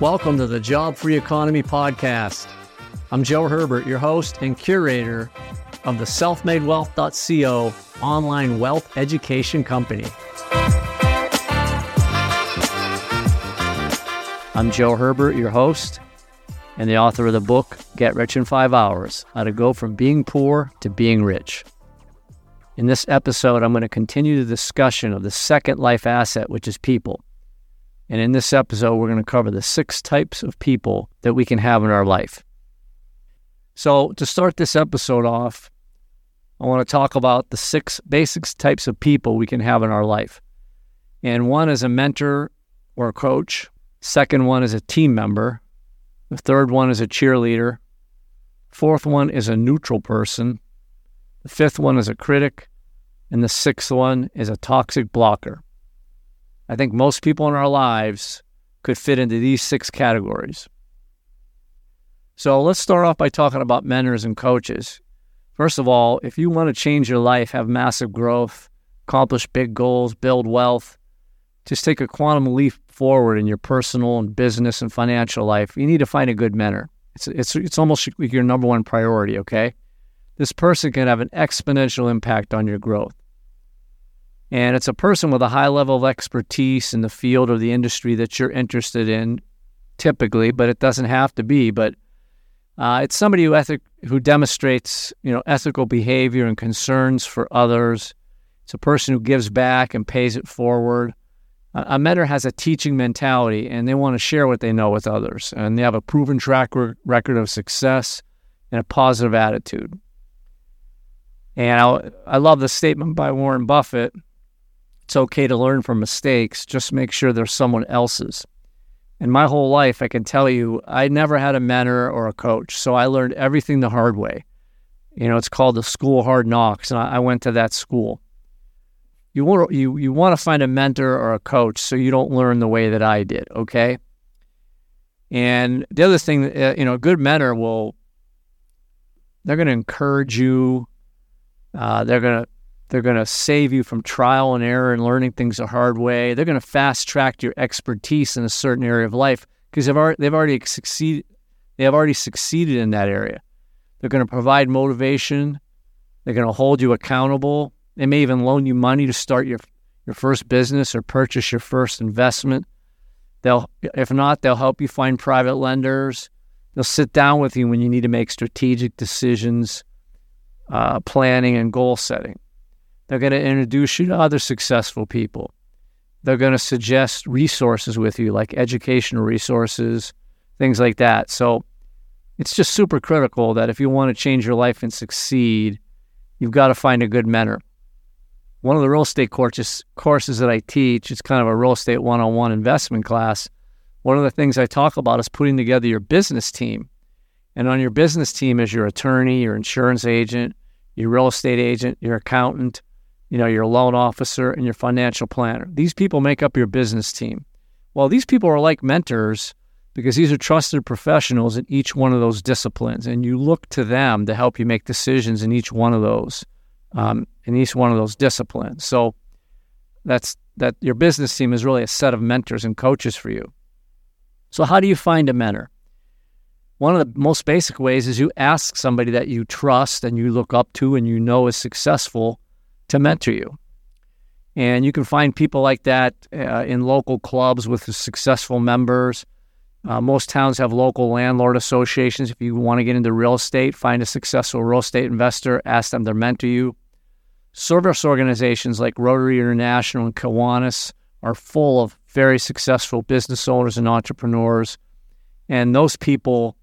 Welcome to the Job Free Economy Podcast. I'm Joe Herbert, your host and curator of the selfmadewealth.co online wealth education company. I'm Joe Herbert, your host and the author of the book Get Rich in Five Hours How to Go from Being Poor to Being Rich. In this episode, I'm going to continue the discussion of the second life asset, which is people. And in this episode, we're going to cover the six types of people that we can have in our life. So, to start this episode off, I want to talk about the six basic types of people we can have in our life. And one is a mentor or a coach, second one is a team member, the third one is a cheerleader, fourth one is a neutral person, the fifth one is a critic, and the sixth one is a toxic blocker. I think most people in our lives could fit into these six categories. So let's start off by talking about mentors and coaches. First of all, if you want to change your life, have massive growth, accomplish big goals, build wealth, just take a quantum leap forward in your personal and business and financial life, you need to find a good mentor. It's, it's, it's almost like your number one priority, okay? This person can have an exponential impact on your growth. And it's a person with a high level of expertise in the field or the industry that you're interested in, typically, but it doesn't have to be. But uh, it's somebody who ethic who demonstrates you know ethical behavior and concerns for others. It's a person who gives back and pays it forward. A mentor has a teaching mentality, and they want to share what they know with others, and they have a proven track record of success and a positive attitude. And I, I love the statement by Warren Buffett it's okay to learn from mistakes. Just make sure they're someone else's. In my whole life, I can tell you, I never had a mentor or a coach. So I learned everything the hard way. You know, it's called the school hard knocks, and I, went to that school. You want you you want to find a mentor or a coach so you don't learn the way that I did. Okay. And the other thing, uh, you know, a good mentor will they're going to encourage you. Uh, they're to they're to save you from trial and error and learning things the hard way. They're to fast track your expertise in a certain area of life because they've already, they've already succeeded. They have already succeeded in that area. They're to provide motivation. They're to hold you accountable. They may even loan you money to start your your first business or purchase your first investment. They'll, if not, they'll help you find private lenders. They'll sit down with you when you need to make strategic decisions, uh, planning, and goal setting. They're going to introduce you to other successful people. They're going to suggest resources with you, like educational resources, things like that. So it's just super critical that if you want to change your life and succeed, you've got to find a good mentor. One of the real estate courses, courses that I teach, it's kind of a real estate one on one investment class. One of the things I talk about is putting together your business team. And on your business team is your attorney, your insurance agent, your real estate agent, your accountant, you know, your loan officer and your financial planner. These people make up your business team. Well, these people are like mentors because these are trusted professionals in each one of those disciplines, and you look to them to help you make decisions in each one of those, um, in each one of those disciplines. So that's that. Your business team is really a set of mentors and coaches for you. So how do you find a mentor? One of the most basic ways is you ask somebody that you trust and you look up to and you know is successful to mentor you. And you can find people like that uh, in local clubs with successful members. Uh, most towns have local landlord associations. If you want to get into real estate, find a successful real estate investor, ask them to mentor you. Service organizations like Rotary International and Kiwanis are full of very successful business owners and entrepreneurs. And those people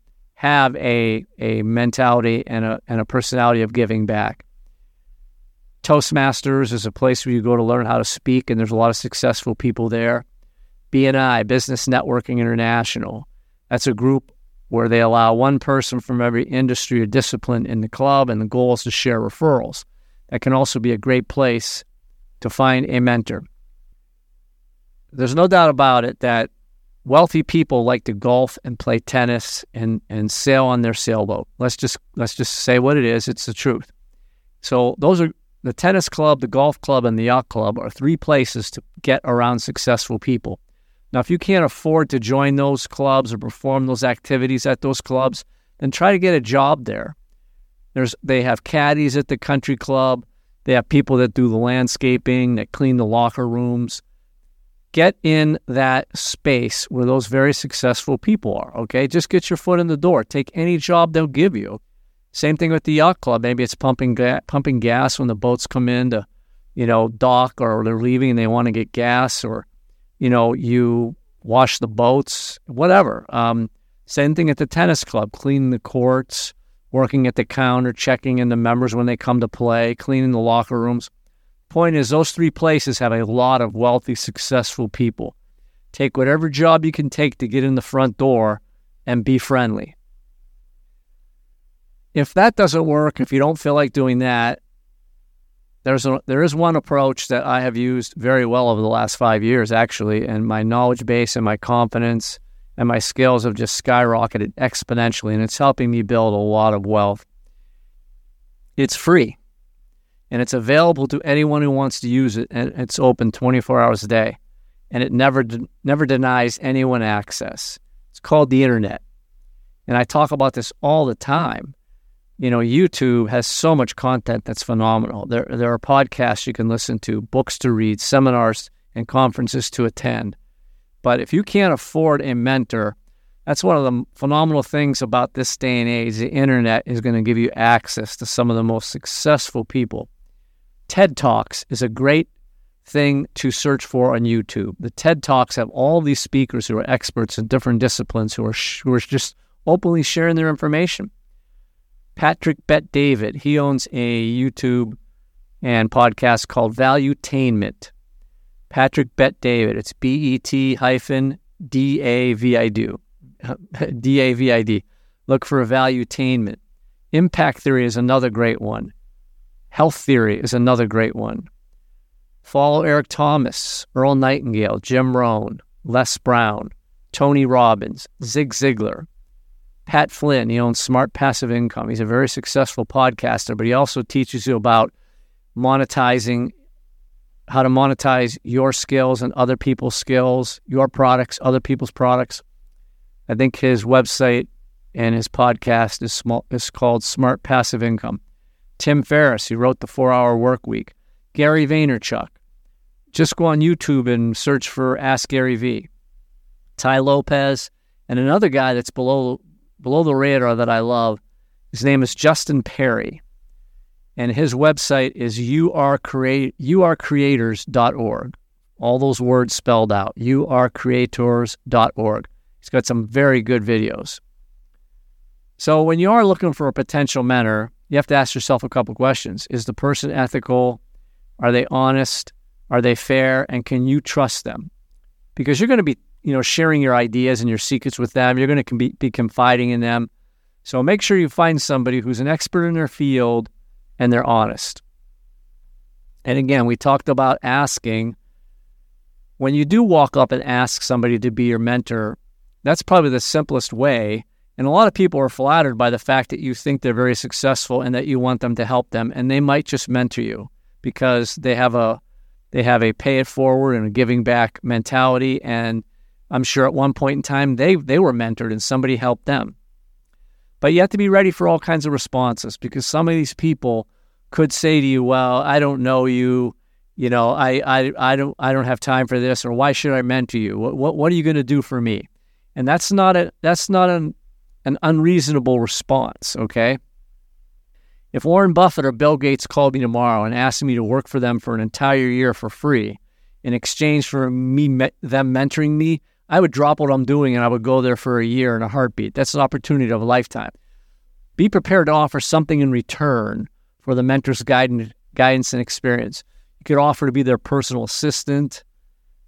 have a, a mentality and a, and a personality of giving back. Toastmasters is a place where you go to learn how to speak, and there's a lot of successful people there. BNI, Business Networking International, that's a group where they allow one person from every industry or discipline in the club, and the goal is to share referrals. That can also be a great place to find a mentor. There's no doubt about it that wealthy people like to golf and play tennis and, and sail on their sailboat. Let's just let's just say what it is. It's the truth. So those are the tennis club, the golf club, and the yacht club are three places to get around successful people. Now, if you can't afford to join those clubs or perform those activities at those clubs, then try to get a job there. There's they have caddies at the country club. They have people that do the landscaping, that clean the locker rooms. Get in that space where those very successful people are, okay? Just get your foot in the door. Take any job they'll give you. Same thing with the yacht club. Maybe it's pumping ga- pumping gas when the boats come in to, you know, dock or they're leaving and they want to get gas, or, you know, you wash the boats, whatever. Um, same thing at the tennis club, cleaning the courts, working at the counter, checking in the members when they come to play, cleaning the locker rooms. Point is, those three places have a lot of wealthy, successful people. Take whatever job you can take to get in the front door and be friendly. If that doesn't work, if you don't feel like doing that, there's a, there is one approach that I have used very well over the last five years, actually, and my knowledge base and my confidence and my skills have just skyrocketed exponentially, and it's helping me build a lot of wealth. It's free, and it's available to anyone who wants to use it, and it's open 24 hours a day, and it never never denies anyone access. It's called the internet, and I talk about this all the time you know, YouTube has so much content that's phenomenal. There, there are podcasts you can listen to, books to read, seminars and conferences to attend. But if you can't afford a mentor, that's one of the phenomenal things about this day and age. The internet is going to give you access to some of the most successful people. TED Talks is a great thing to search for on YouTube. The TED Talks have all these speakers who are experts in different disciplines who are, who are just openly sharing their information. Patrick Bet David. He owns a YouTube and podcast called Valuetainment. Patrick Bet David. It's B E T hyphen D A V I D. D A V I D. Look for Valuetainment. Impact theory is another great one. Health theory is another great one. Follow Eric Thomas, Earl Nightingale, Jim Rohn, Les Brown, Tony Robbins, Zig Ziglar, Pat Flynn. He owns Smart Passive Income. He's a very successful podcaster, but he also teaches you about monetizing, how to monetize your skills and other people's skills, your products, other people's products. I think his website and his podcast is, small, is called Smart Passive Income. Tim Ferriss, who wrote The Four Hour Work Week. Gary Vaynerchuk. Just go on YouTube and search for Ask Gary V. Tai Lopez, and another guy that's below below the radar that I love. His name is Justin Perry, and his website is youarecreators.org. All those words spelled out, youarecreators.org. He's got some very good videos. So when you are looking for a potential mentor, you have to ask yourself a couple questions. Is the person ethical? Are they honest? Are they fair? And can you trust them? Because you're going to be you know, sharing your ideas and your secrets with them. You're going to be, be confiding in them. So make sure you find somebody who's an expert in their field and they're honest. And again, we talked about asking. When you do walk up and ask somebody to be your mentor, that's probably the simplest way. And a lot of people are flattered by the fact that you think they're very successful and that you want them to help them, and they might just mentor you because they have a they have a pay it forward and a giving back mentality and I'm sure at one point in time they they were mentored and somebody helped them. But you have to be ready for all kinds of responses because some of these people could say to you, "Well, I don't know you. You know, I I, I don't I don't have time for this, or why should I mentor you? What what, what are you going to do for me?" And that's not a that's not an an unreasonable response. Okay. If Warren Buffett or Bill Gates called me tomorrow and asked me to work for them for an entire year for free in exchange for me them mentoring me, I would drop what I'm doing and I would go there for a year in a heartbeat. That's an opportunity of a lifetime. Be prepared to offer something in return for the mentor's guidance, guidance and experience. You could offer to be their personal assistant.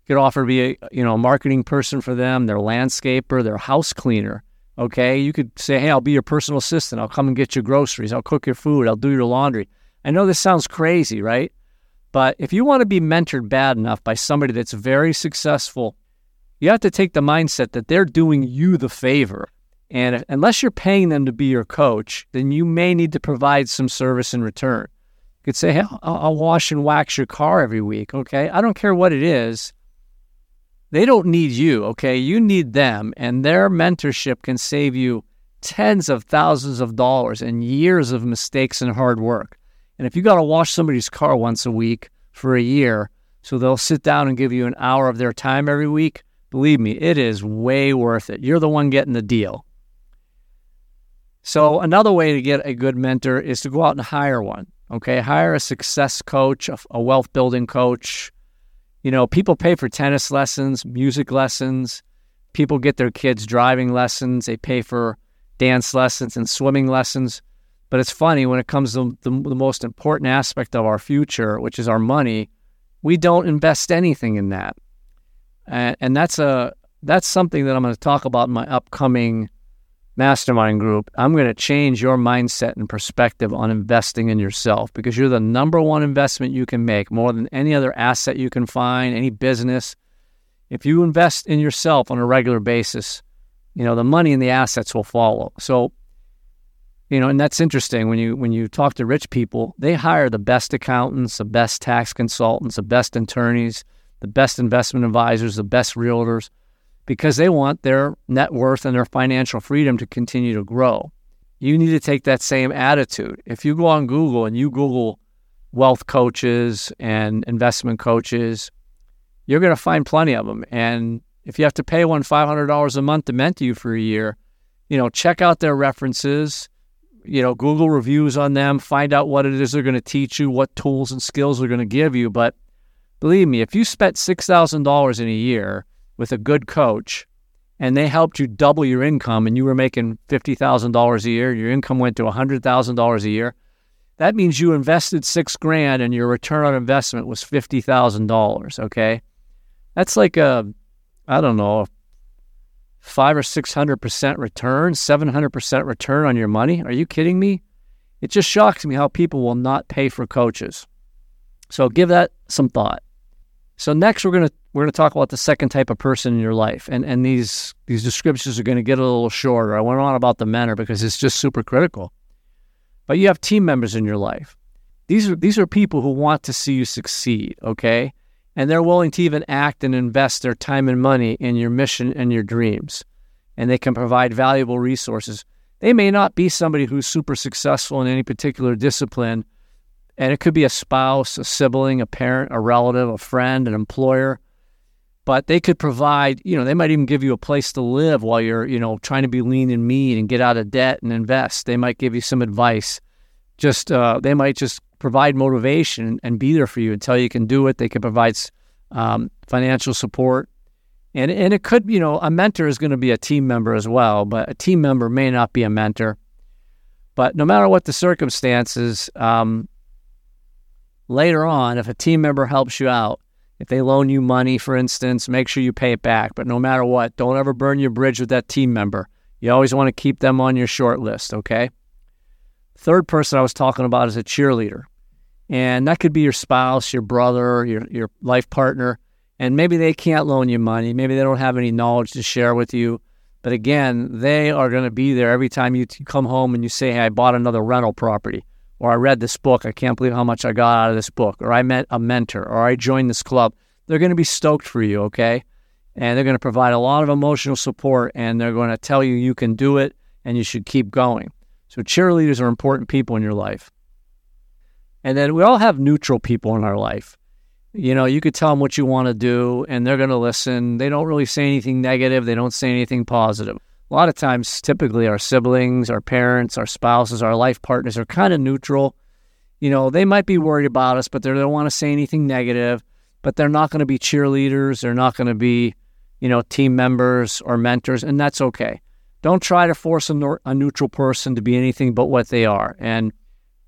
You could offer to be a you know marketing person for them, their landscaper, their house cleaner. Okay, you could say, "Hey, I'll be your personal assistant. I'll come and get your groceries. I'll cook your food. I'll do your laundry." I know this sounds crazy, right? But if you want to be mentored bad enough by somebody that's very successful you have to take the mindset that they're doing you the favor. And unless you're paying them to be your coach, then you may need to provide some service in return. You could say, hey, I'll, I'll wash and wax your car every week. Okay. I don't care what it is. They don't need you. Okay. You need them. And their mentorship can save you tens of thousands of dollars and years of mistakes and hard work. And if you got to wash somebody's car once a week for a year, so they'll sit down and give you an hour of their time every week, believe me, it is way worth it. You're the one getting the deal. So, another way to get a good mentor is to go out and hire one. Okay, hire a success coach, a wealth building coach. You know, people pay for tennis lessons, music lessons. People get their kids driving lessons. They pay for dance lessons and swimming lessons. But it's funny when it comes to the, the most important aspect of our future, which is our money, we don't invest anything in that. And, and that's a that's something that I'm going to talk about in my upcoming mastermind group, I'm going to change your mindset and perspective on investing in yourself because you're the number one investment you can make more than any other asset you can find, any business. If you invest in yourself on a regular basis, you know, the money and the assets will follow. So, you know, and that's interesting when you when you talk to rich people, they hire the best accountants, the best tax consultants, the best attorneys, the best investment advisors, the best realtors because they want their net worth and their financial freedom to continue to grow. You need to take that same attitude. If you go on Google and you Google wealth coaches and investment coaches, you're going to find plenty of them. And if you have to pay one $500 a month to mentor you for a year, you know, check out their references, you know, Google reviews on them, find out what it is they're going to teach you, what tools and skills they're going to give you. But believe me, if you spent $6,000 in a year, with a good coach and they helped you double your income and you were making $50,000 a year, your income went to $100,000 a year, that means you invested six grand and your return on investment was $50,000. Okay. That's like a, I don't know, five or 600% return, 700% return on your money. Are you kidding me? It just shocks me how people will not pay for coaches. So give that some thought. So next we're to we're to talk about the second type of person in your life. And, and these, these descriptions are to get a little shorter. I went on about the mentor because it's just super critical. But you have team members in your life. These are, these are people who want to see you succeed, okay? And they're willing to even act and invest their time and money in your mission and your dreams. And they can provide valuable resources. They may not be somebody who's super successful in any particular discipline, and it could be a spouse, a sibling, a parent, a relative, a friend, an employer but they could provide, you know, they might even give you a place to live while you're, you know, trying to be lean and mean and get out of debt and invest. They might give you some advice. Just, uh, they might just provide motivation and be there for you until you can do it. They can provide um, financial support. And, and it could, you know, a mentor is going to be a team member as well, but a team member may not be a mentor. But no matter what the circumstances, um, later on, if a team member helps you out, if they loan you money, for instance, make sure you pay it back. But no matter what, don't ever burn your bridge with that team member. You always want to keep them on your short list, okay? Third person I was talking about is a cheerleader. And that could be your spouse, your brother, your, your life partner. And maybe they can't loan you money. Maybe they don't have any knowledge to share with you. But again, they are going to be there every time you come home and you say, Hey, I bought another rental property or I read this book. I can't believe how much I got out of this book, or I met a mentor, or I joined this club. They're going to be stoked for you, okay? And they're going to provide a lot of emotional support and they're going to tell you you can do it and you should keep going. So, cheerleaders are important people in your life. And then we all have neutral people in our life. You know, you could tell them what you want to do and they're going to listen. They don't really say anything negative, they don't say anything positive a lot of times, typically, our siblings, our parents, our spouses, our life partners are kind of neutral. You know, they might be worried about us, but they don't want to say anything negative. But they're not going to be cheerleaders. They're not going to be, you know, team members or mentors, and that's okay. Don't try to force a, a neutral person to be anything but what they are. And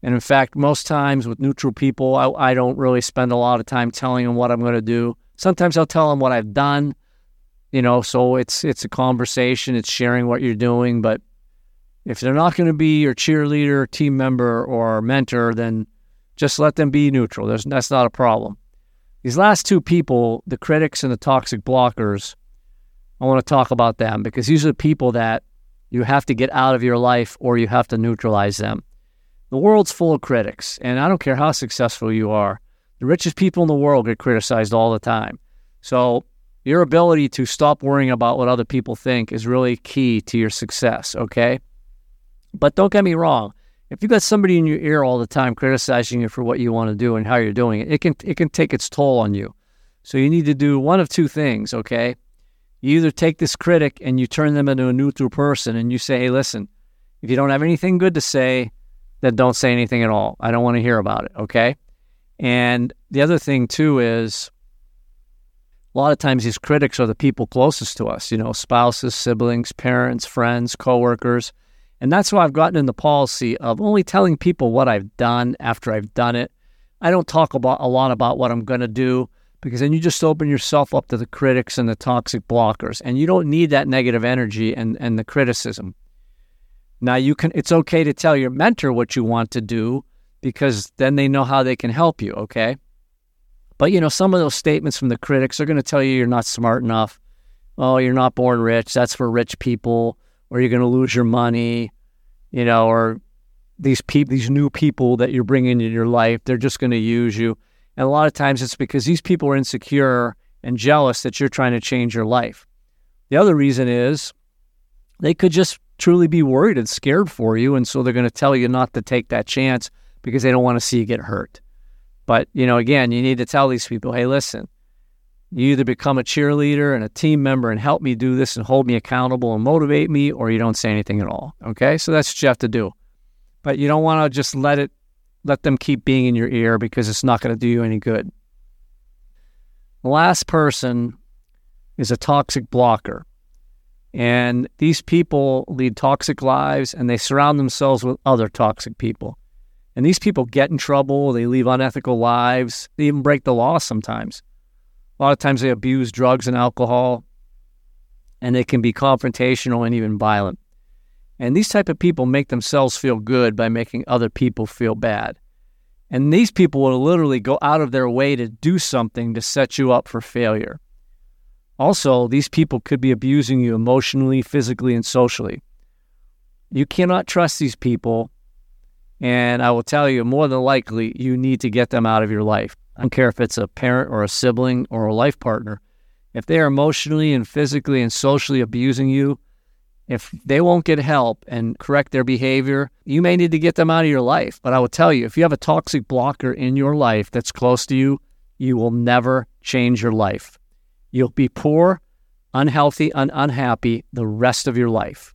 and in fact, most times with neutral people, I, I don't really spend a lot of time telling them what I'm going to do. Sometimes I'll tell them what I've done you know so it's it's a conversation it's sharing what you're doing but if they're not going to be your cheerleader team member or mentor then just let them be neutral There's, that's not a problem these last two people the critics and the toxic blockers i want to talk about them because these are the people that you have to get out of your life or you have to neutralize them The world's full of critics, and I don't care how successful you are. The richest people in the world get criticized all the time. So, your ability to stop worrying about what other people think is really key to your success, okay? But don't get me wrong. If you got somebody in your ear all the time criticizing you for what you want to do and how you're doing it, it can it can take its toll on you. So you need to do one of two things, okay? You either take this critic and you turn them into a neutral person and you say, "Hey, listen, if you don't have anything good to say, then don't say anything at all. I don't want to hear about it, okay?" And the other thing too is a lot of times these critics are the people closest to us, you know, spouses, siblings, parents, friends, coworkers. And that's why I've gotten in the policy of only telling people what I've done after I've done it. I don't talk about a lot about what I'm going to do because then you just open yourself up to the critics and the toxic blockers and you don't need that negative energy and, and the criticism. Now you can it's okay to tell your mentor what you want to do because then they know how they can help you, okay? But you know, some of those statements from the critics are going to tell you you're not smart enough. Oh, you're not born rich. That's for rich people or you're going to lose your money, you know, or these people, these new people that you're bringing in your life, they're just going to use you. And a lot of times it's because these people are insecure and jealous that you're trying to change your life. The other reason is they could just truly be worried and scared for you. And so they're going to tell you not to take that chance because they don't want to see you get hurt. But, you know, again, you need to tell these people, hey, listen, you either become a cheerleader and a team member and help me do this and hold me accountable and motivate me, or you don't say anything at all. Okay. So that's what you have to do. But you don't want to just let it, let them keep being in your ear because it's not going to do you any good. The last person is a toxic blocker. And these people lead toxic lives and they surround themselves with other toxic people. And these people get in trouble, they leave unethical lives, they even break the law sometimes. A lot of times they abuse drugs and alcohol, and they can be confrontational and even violent. And these type of people make themselves feel good by making other people feel bad. And these people will literally go out of their way to do something to set you up for failure. Also, these people could be abusing you emotionally, physically, and socially. You cannot trust these people. And I will tell you, more than likely, you need to get them out of your life. I don't care if it's a parent or a sibling or a life partner. If they are emotionally and physically and socially abusing you, if they won't get help and correct their behavior, you may need to get them out of your life. But I will tell you, if you have a toxic blocker in your life that's close to you, you will never change your life. You'll be poor, unhealthy, and unhappy the rest of your life.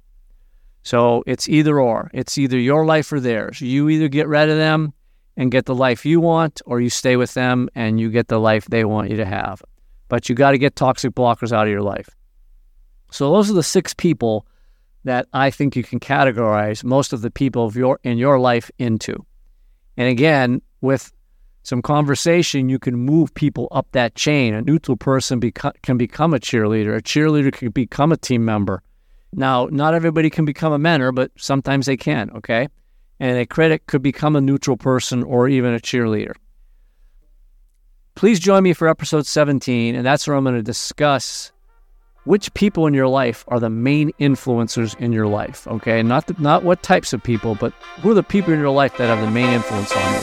So it's either or. It's either your life or theirs. You either get rid of them and get the life you want, or you stay with them and you get the life they want you to have. But you got to get toxic blockers out of your life. So those are the six people that I think you can categorize most of the people of your in your life into. And again, with some conversation, you can move people up that chain. A neutral person beco- can become a cheerleader. A cheerleader can become a team member. Now, not everybody can become a mentor, but sometimes they can, okay? and a critic could become a neutral person or even a cheerleader. Please join me for episode 17, and that's where I'm going to discuss which people in your life are the main influencers in your life. Okay, not the, not what types of people, but who are the people in your life that have the main influence on you.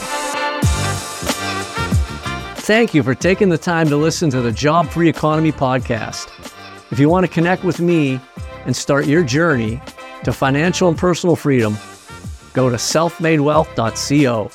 Thank you for taking the time to listen to the Job Free Economy podcast. If you want to connect with me and start your journey to financial and personal freedom, go to selfmadewealth.co.